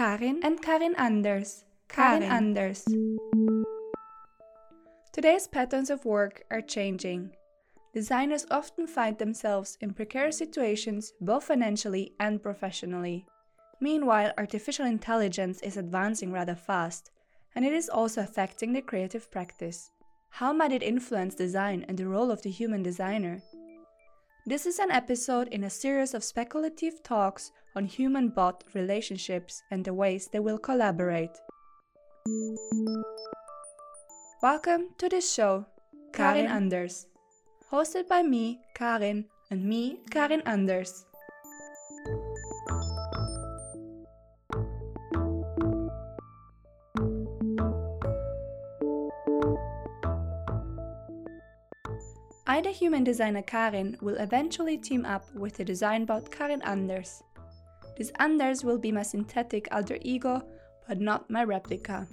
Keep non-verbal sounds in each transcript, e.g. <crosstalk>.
Karin and Karin Anders. Karin, Karin Anders. Today's patterns of work are changing. Designers often find themselves in precarious situations both financially and professionally. Meanwhile, artificial intelligence is advancing rather fast, and it is also affecting the creative practice. How might it influence design and the role of the human designer? This is an episode in a series of speculative talks on human bot relationships and the ways they will collaborate. Welcome to this show, Karin, Karin Anders, hosted by me, Karin, and me, Karin Anders. The human designer Karin, will eventually team up with the design bot Karin Anders. This Anders will be my synthetic alter ego, but not my replica.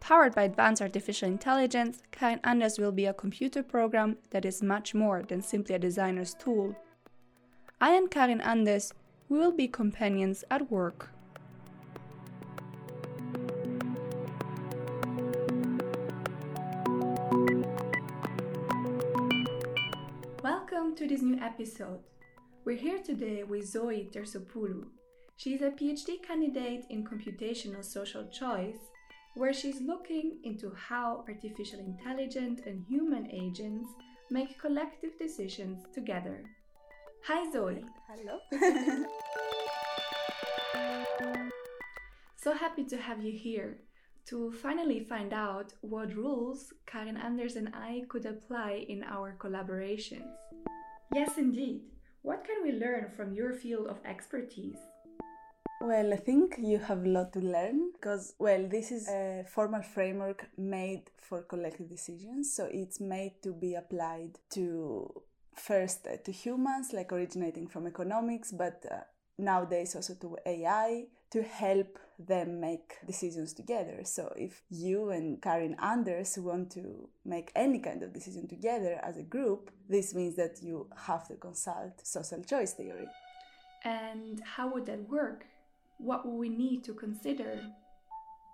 Powered by advanced artificial intelligence, Karin Anders will be a computer program that is much more than simply a designer's tool. I and Karin Anders will be companions at work. Welcome to this new episode. We're here today with Zoi Terzopoulou. She's a PhD candidate in computational social choice, where she's looking into how artificial intelligence and human agents make collective decisions together. Hi, Zoe. Hello. <laughs> so happy to have you here to finally find out what rules Karin Anders and I could apply in our collaborations. Yes, indeed. What can we learn from your field of expertise? Well, I think you have a lot to learn because, well, this is a formal framework made for collective decisions. So it's made to be applied to first uh, to humans, like originating from economics, but uh, nowadays also to AI, to help them make decisions together. So if you and Karin Anders want to make any kind of decision together as a group, this means that you have to consult social choice theory. And how would that work? What would we need to consider?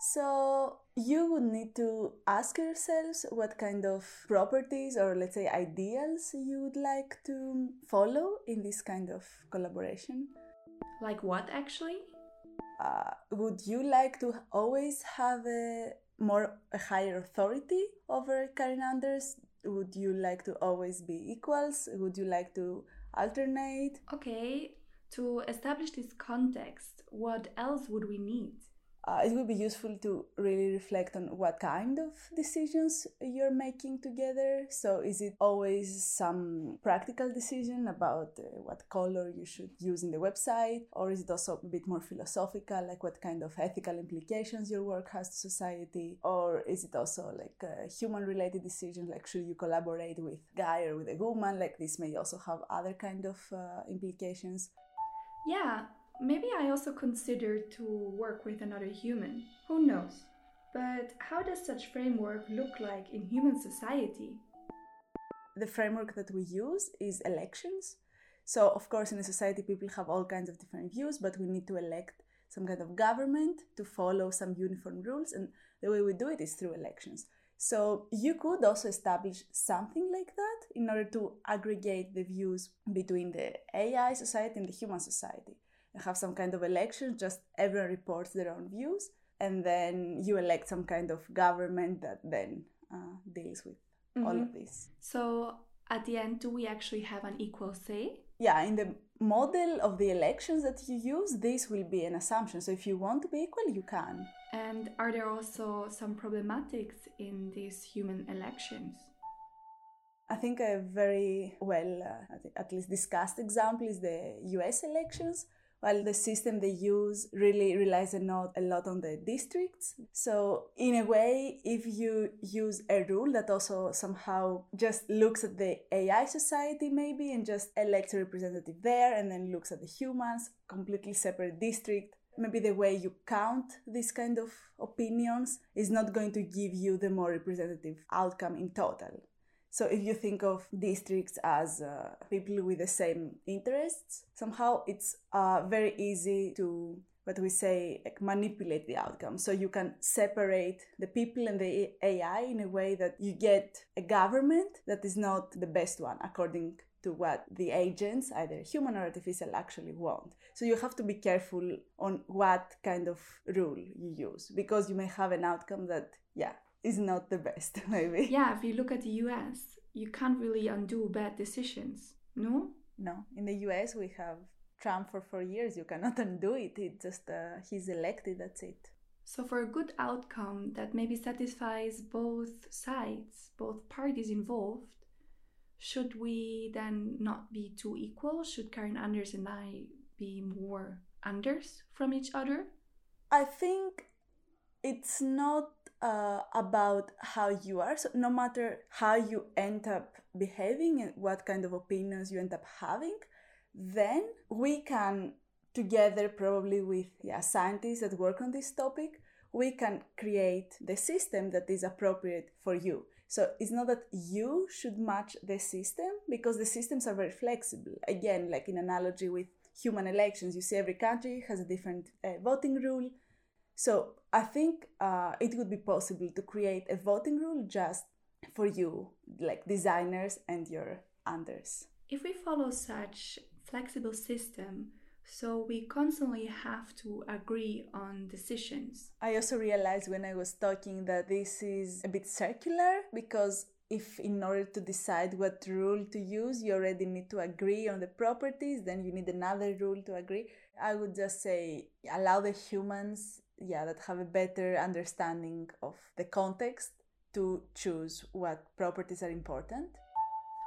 So you would need to ask yourselves what kind of properties or let's say ideals you would like to follow in this kind of collaboration. Like what actually? Uh, would you like to always have a more a higher authority over Karin Anders? Would you like to always be equals? Would you like to alternate? Okay, to establish this context, what else would we need? Uh, it would be useful to really reflect on what kind of decisions you're making together. So, is it always some practical decision about uh, what color you should use in the website, or is it also a bit more philosophical, like what kind of ethical implications your work has to society, or is it also like a human related decision, like should you collaborate with a guy or with a woman? Like this may also have other kind of uh, implications. Yeah, Maybe I also consider to work with another human. Who knows? But how does such framework look like in human society? The framework that we use is elections. So, of course, in a society, people have all kinds of different views, but we need to elect some kind of government to follow some uniform rules, and the way we do it is through elections. So, you could also establish something like that in order to aggregate the views between the AI society and the human society have some kind of election, just everyone reports their own views, and then you elect some kind of government that then uh, deals with mm-hmm. all of mm-hmm. this. So at the end, do we actually have an equal say? Yeah, in the model of the elections that you use, this will be an assumption. So if you want to be equal, you can. And are there also some problematics in these human elections? I think a very well, uh, at least discussed example is the US elections, while the system they use really relies a lot, a lot on the districts. So, in a way, if you use a rule that also somehow just looks at the AI society, maybe, and just elects a representative there and then looks at the humans, completely separate district, maybe the way you count these kind of opinions is not going to give you the more representative outcome in total. So if you think of districts as uh, people with the same interests, somehow it's uh, very easy to what we say like manipulate the outcome. So you can separate the people and the ai in a way that you get a government that is not the best one according to what the agents either human or artificial actually want. So you have to be careful on what kind of rule you use because you may have an outcome that yeah is not the best <laughs> maybe yeah if you look at the us you can't really undo bad decisions no no in the us we have Trump for four years. You cannot <laughs> undo it. It just uh, he's elected. That's it. So for a good outcome that maybe satisfies both sides, both parties involved, should we then not be too equal? Should Karin Anders and I be more Anders from each other? I think it's not uh, about how you are. So no matter how you end up behaving and what kind of opinions you end up having, then we can together probably with yeah, scientists that work on this topic we can create the system that is appropriate for you. So it's not that you should match the system because the systems are very flexible. Again like in analogy with human elections you see every country has a different uh, voting rule so i think uh, it would be possible to create a voting rule just for you like designers and your Anders if we follow such flexible system so we constantly have to agree on decisions. I also realized when I was talking that this is a bit circular because if in order to decide what rule to use you already need to agree on the properties then you need another rule to agree i would just say allow the humans yeah that have a better understanding of the context to choose what properties are important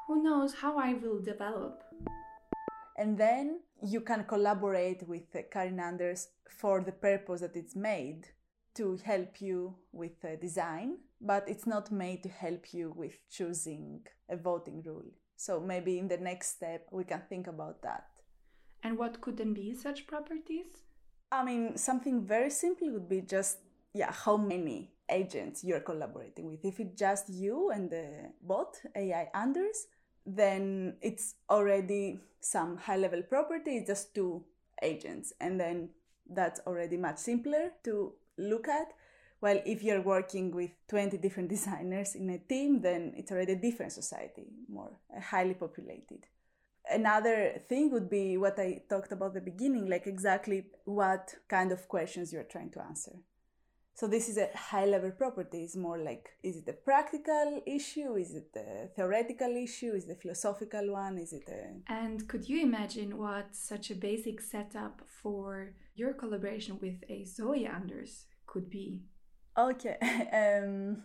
who knows how i will develop and then you can collaborate with uh, Karin Anders for the purpose that it's made to help you with the design, but it's not made to help you with choosing a voting rule. So maybe in the next step we can think about that. And what could then be such properties? I mean, something very simple would be just yeah, how many agents you're collaborating with. If it's just you and the bot AI Anders, then it's already some high level property, it's just two agents. And then that's already much simpler to look at. While if you're working with 20 different <laughs> designers in a team, then it's already a different society, more uh, highly populated. Another thing would be what I talked about the beginning, like exactly what kind of questions you're trying to answer. So this is a high level property. It's more like is it a practical issue? Is it a theoretical issue? Is it a philosophical one? Is it a And could you imagine what such a basic setup for your collaboration with a Zoi Anders could be? Okay. <laughs> Um,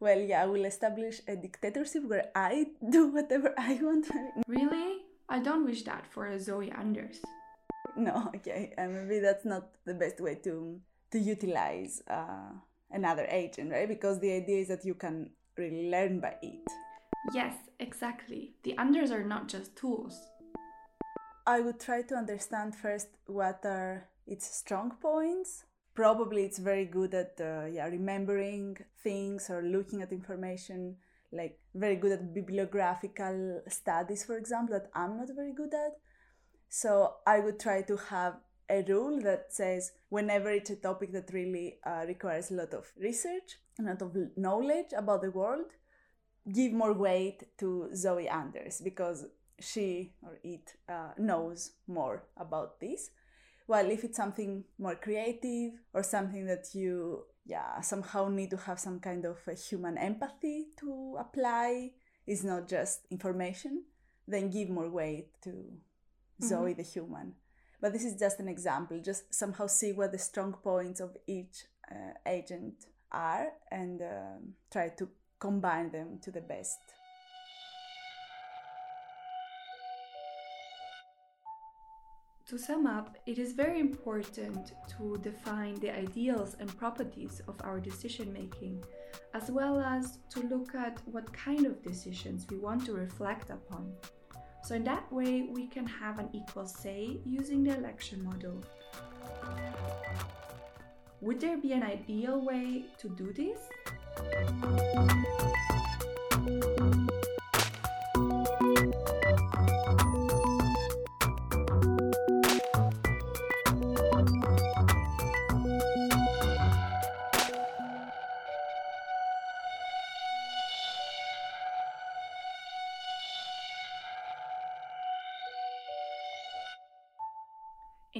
well, yeah, I will establish a dictatorship where I <laughs> do whatever I want. really? I don't wish that for a Zoi Anders. <laughs> No, okay. Uh, maybe that's not the best way to to utilize uh, another agent, right? Because the idea is that you can really learn by it. Yes, exactly. The Anders are not just tools. I would try to understand first what are its strong points. Probably it's very good at uh, yeah remembering things or looking at information. Like very good at bibliographical studies, for example, that I'm not very good at. So I would try to have a rule that says whenever it's a topic that really uh, requires a lot of research, a lot of knowledge about the world, give more weight to Zoi Anders because she or it uh, knows more about this. While if it's something more creative or something that you yeah somehow need to have some kind of human empathy to apply, is not just information, then give more weight to mm-hmm. Zoi the human. But this is just an example, just somehow see what the strong points of each uh, agent are and uh, try to combine them to the best. To sum up, it is very important to define the ideals and properties of our decision making, as well as to look at what kind of decisions we want to reflect upon. So in that way, we can have an equal say using the election model. Would there be an ideal way to do this?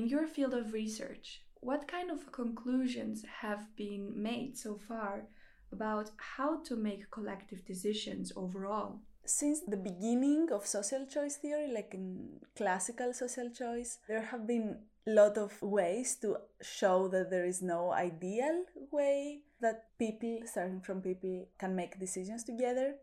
In your field of research, what kind of conclusions have been made so far about how to make collective decisions overall? Since the beginning of social choice theory, like in classical social choice, there have been a lot of ways to show that there is no ideal way that people, starting from people, can make decisions together.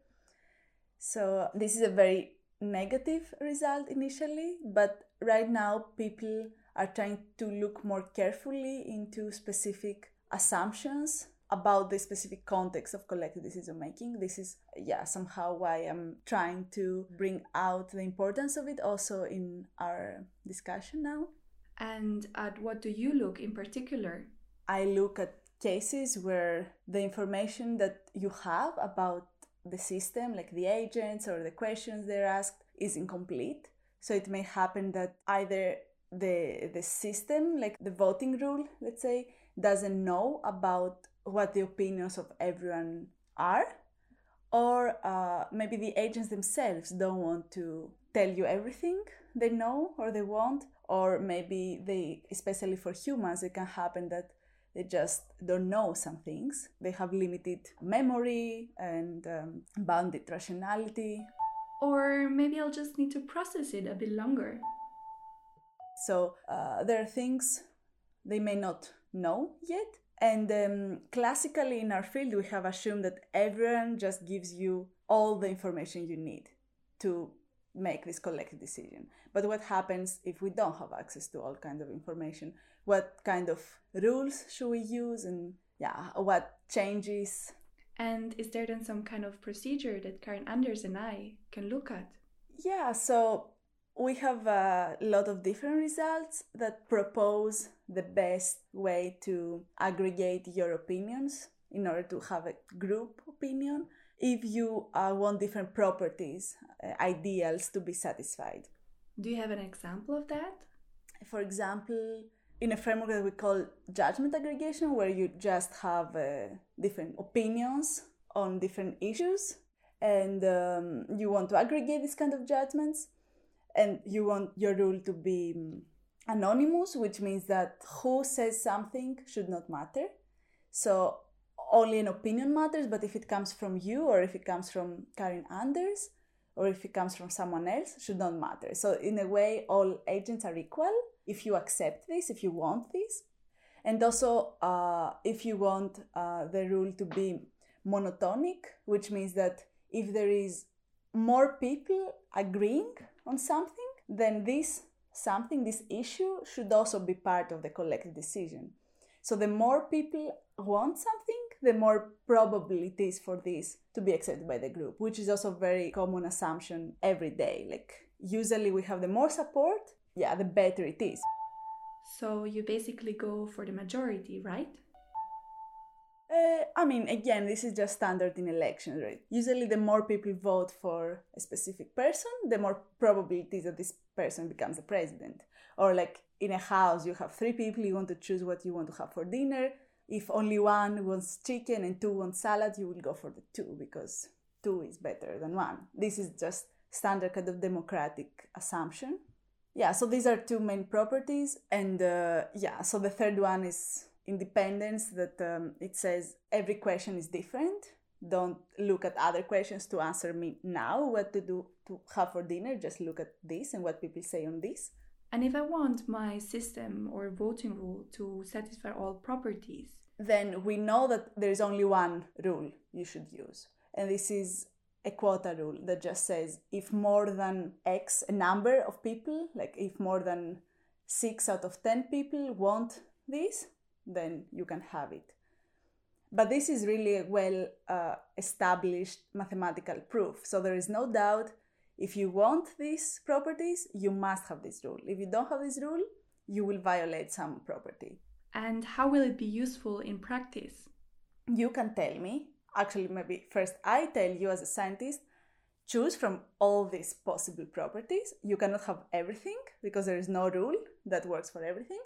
So, this is a very negative result initially, but right now people are trying to look more carefully into specific assumptions about the specific context of collective decision making. This is, yeah, somehow why I'm trying to bring out the importance of it also in our discussion now. And at what do you look in particular? I look at cases where the information that you have about the system, like the agents or the questions they're asked, is incomplete. So it may happen that either the the system, like the voting rule, let's say, doesn't know about what the opinions of everyone are, or uh, maybe the agents themselves don't want to tell you everything they know or they want, or maybe they, especially for humans, it can happen that they just don't know some things. They have limited memory and um, bounded rationality. Or maybe I'll just need to process it a bit longer. So uh, there are things they may not know yet. And um, classically in our field, we have assumed that everyone just gives you all the information you need to make this collective decision. But what happens if we don't have access to all kind of information? What kind of rules should we use and yeah, what changes? And is there then some kind of procedure that Karin Anders and I can look at? Yeah, so we have a lot of different results that propose the best way to aggregate your opinions in order to have a group opinion if you uh, want different properties, uh, ideals to be satisfied. Do you have an example of that? For example, in a framework that we call judgment aggregation, where you just have uh, different opinions on different issues and um, you want to aggregate these kind of judgments and you want your rule to be mm, anonymous, which means that who says something should not matter. So only an opinion matters, but if it comes from you or if it comes from Karin Anders or if it comes from someone else, should not matter. So in a way, all agents are equal if you accept this, if you want this. And also, uh, if you want uh, the rule to be monotonic, which means that if there is more people agreeing on something, then this something, this issue, should also be part of the collective decision. So the more people want something, the more probable it is for this to be accepted by the group, which is also a very common assumption every day. Like usually we have the more support, yeah, the better it is. So you basically go for the majority, right? Uh, I mean, again, this is just standard in elections, right? Usually, the more people vote for a specific person, the more probability that this person becomes the president. Or, like in a house, you have three people, you want to choose what you want to have for dinner. If only one wants chicken and two want salad, you will go for the two because two is better than one. This is just standard kind of democratic assumption. Yeah, so these are two main properties. And uh, yeah, so the third one is independence that um, it says every question is different. Don't look at other questions to answer me now. What to do to have for dinner? Just look at this and what people say on this. And if i want my system or voting rule to satisfy all properties then we know that there is only one rule you should use. And this is a quota rule that just says if more than x a number of people like if more than 6 out of 10 people want this then you can have it. But this is really a well uh, established mathematical proof. So there is no doubt if you want these properties, you must have this rule. If you don't have this rule, you will violate some property. And how will it be useful in practice? You can tell me. Actually, maybe first I tell you as a scientist choose from all these possible properties. You cannot have everything because there is no rule that works for everything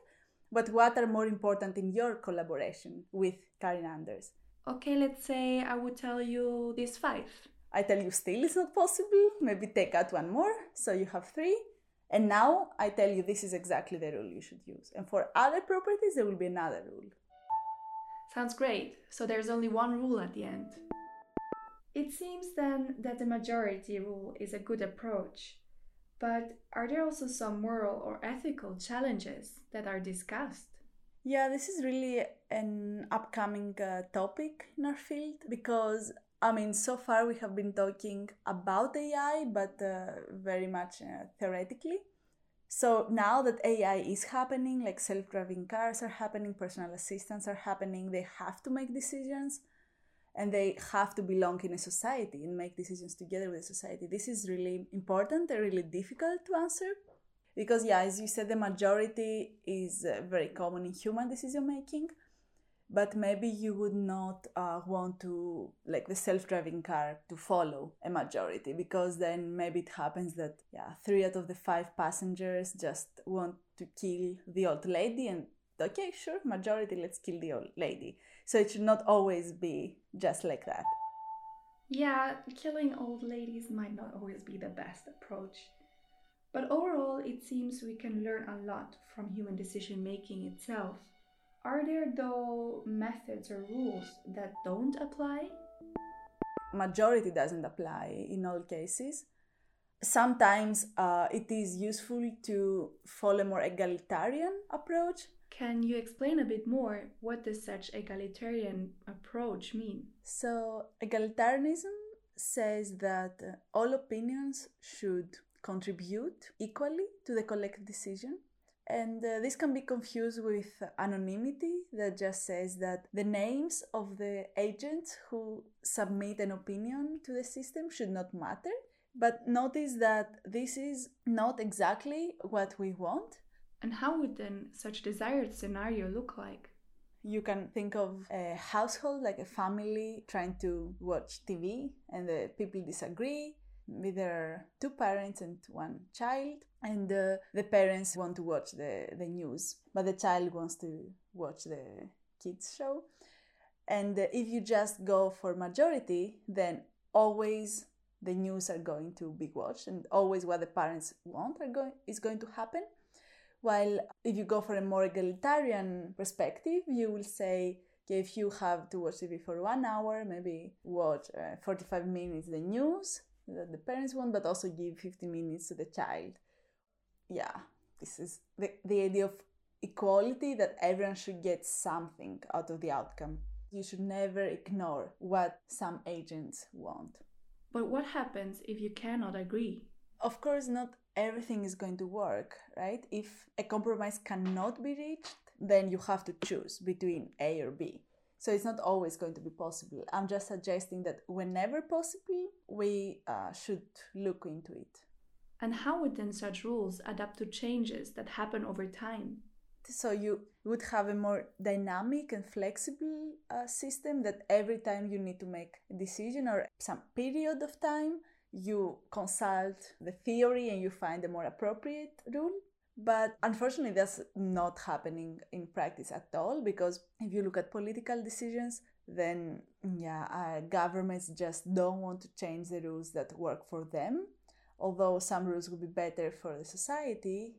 but what are more important in your collaboration with Karin Anders? Okay, let's say I would tell you these five. I tell you still it's not possible, maybe take out one more, so you have three. And now I tell you this is exactly the rule you should use. And for other properties, there will be another rule. Sounds great. So there's only one rule at the end. It seems then that the majority rule is a good approach. But are there also some moral or ethical challenges that are discussed? Yeah, this is really an upcoming uh, topic in our field because I mean, so far we have been talking about AI, but uh, very much uh, theoretically. So now that AI is happening, like self driving cars are happening, personal assistants are happening, they have to make decisions and they have to belong in a society and make decisions together with the society. This is really important and really difficult to answer because, yeah, as you said, the majority is uh, very common in human decision making but maybe you would not uh, want to like the self-driving car to follow a majority because then maybe it happens that yeah three out of the five passengers just want to kill the old lady and okay sure majority let's kill the old lady so it should not always be just like that yeah killing old ladies might not always be the best approach but overall it seems we can learn a lot from human decision making itself are there though methods or rules that don't apply? Majority doesn't apply in all cases. Sometimes uh, it is useful to follow a more egalitarian approach. Can you explain a bit more what does such egalitarian approach mean? So egalitarianism says that all opinions should contribute equally to the collective decision and uh, this can be confused with anonymity that just says that the names of the agents who submit an opinion to the system should not matter. But notice that this is not exactly what we want. And how would then such desired scenario look like? You can think of a household like a family trying to watch TV and the people disagree with their two parents and one child and uh, the parents want to watch the, the news but the child wants to watch the kids show and uh, if you just go for majority then always the news are going to be watched and always what the parents want are going is going to happen while if you go for a more egalitarian perspective you will say okay, if you have to watch tv for one hour maybe watch uh, 45 minutes the news that the parents want, but also give 50 minutes to the child. Yeah, this is the, the idea of equality that everyone should get something out of the outcome. You should never ignore what some agents want. But what happens if you cannot agree? Of course, not everything is going to work, right? If a compromise cannot be reached, then you have to choose between A or B. So it's not always going to be possible. I'm just suggesting that whenever possible, we uh, should look into it. And how would then such rules adapt to changes that happen over time? So you would have a more dynamic and flexible uh, system that every time you need to make a decision or some period of time, you consult the theory and you find a more appropriate rule. But unfortunately, that's not happening in practice at all because if you look at political decisions, then yeah, uh, governments just don't want to change the rules that work for them. Although some rules would be better for the society,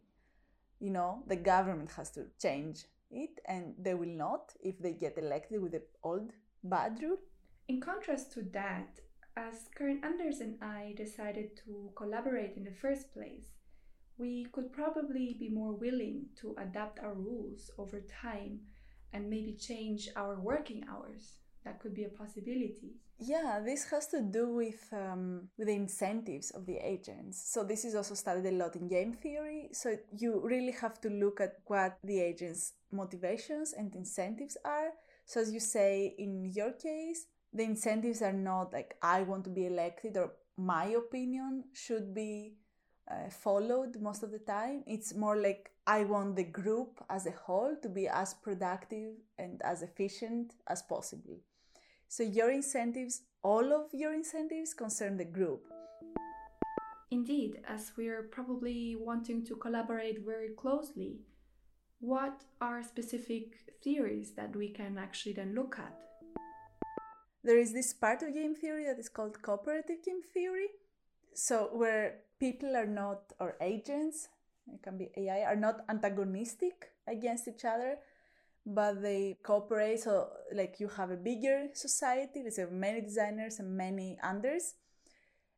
you know, the government has to change it and they will not if they get elected with the old bad rule. In contrast to that, as Karin Anders and I decided to collaborate in the first place, we could probably be more willing to adapt our rules over time and maybe change our working hours. That could be a possibility. Yeah, this has to do with um, with the incentives of the agents. So this is also studied a lot in game theory. So you really have to look at what the agents' motivations and incentives are. So as you say in your case, the incentives are not like I want to be elected or my opinion should be uh, followed most of the time. It's more like I want the group as a whole to be as productive and as efficient as possible. So your incentives, all of your incentives concern the group. Indeed, as we're probably wanting to collaborate very closely, what are specific theories that we can actually then look at? There is this part of game theory that is called cooperative game theory. So, where people are not, or agents it can be AI, are not antagonistic against each other, but they cooperate. So, like you have a bigger society, have many designers and many Anders,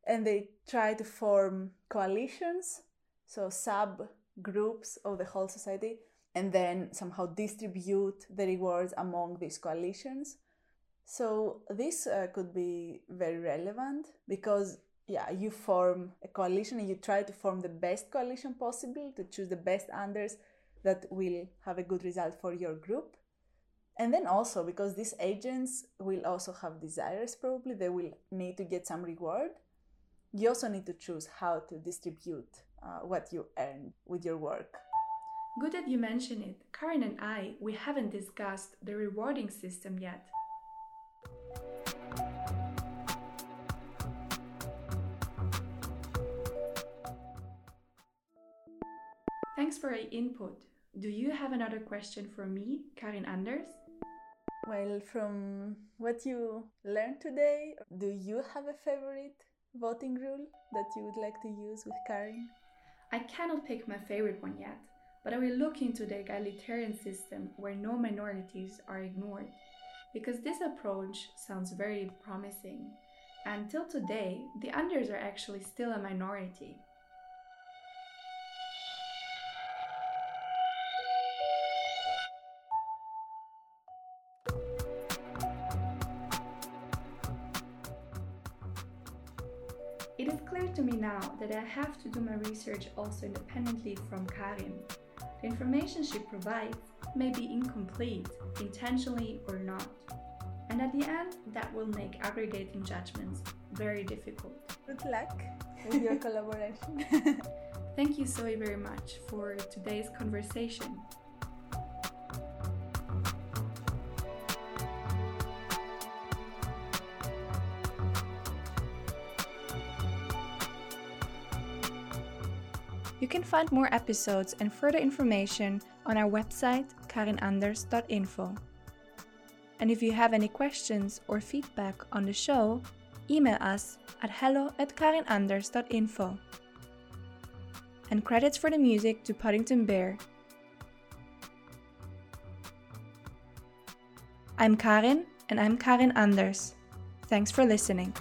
and they try to form coalitions, so sub groups of the whole society, and then somehow distribute the rewards among these coalitions. So, this uh, could be very relevant because yeah, you form a coalition and you try to form the best coalition possible to choose the best Anders that will have a good result for your group. And then also because these agents will also have desires probably, they will need to get some reward. You also need to choose how to distribute uh, what you earn with your work. Good that you mention it. Karin and I, we haven't discussed the rewarding system yet. Thanks for your input. Do you have another question for me, Karin Anders? Well, from what you learned today, do you have a favorite voting rule that you would like to use with Karin? I cannot pick my favorite one yet, but I will look into the egalitarian system where no minorities are ignored, because this approach sounds very promising. Until today, the Anders are actually still a minority. It is clear to me now that I have to do my research also independently from Karin. The information she provides may be incomplete, intentionally or not. And at the end, that will make aggregating judgments very difficult. Good luck with your <laughs> collaboration. <laughs> Thank you so very much for today's conversation. You can find more episodes and further information on our website karinanders.info. And if you have any questions or feedback on the show, email us at hello at karinanders.info. And credits for the music to Puddington Bear. I'm Karin and I'm Karin Anders. Thanks for listening.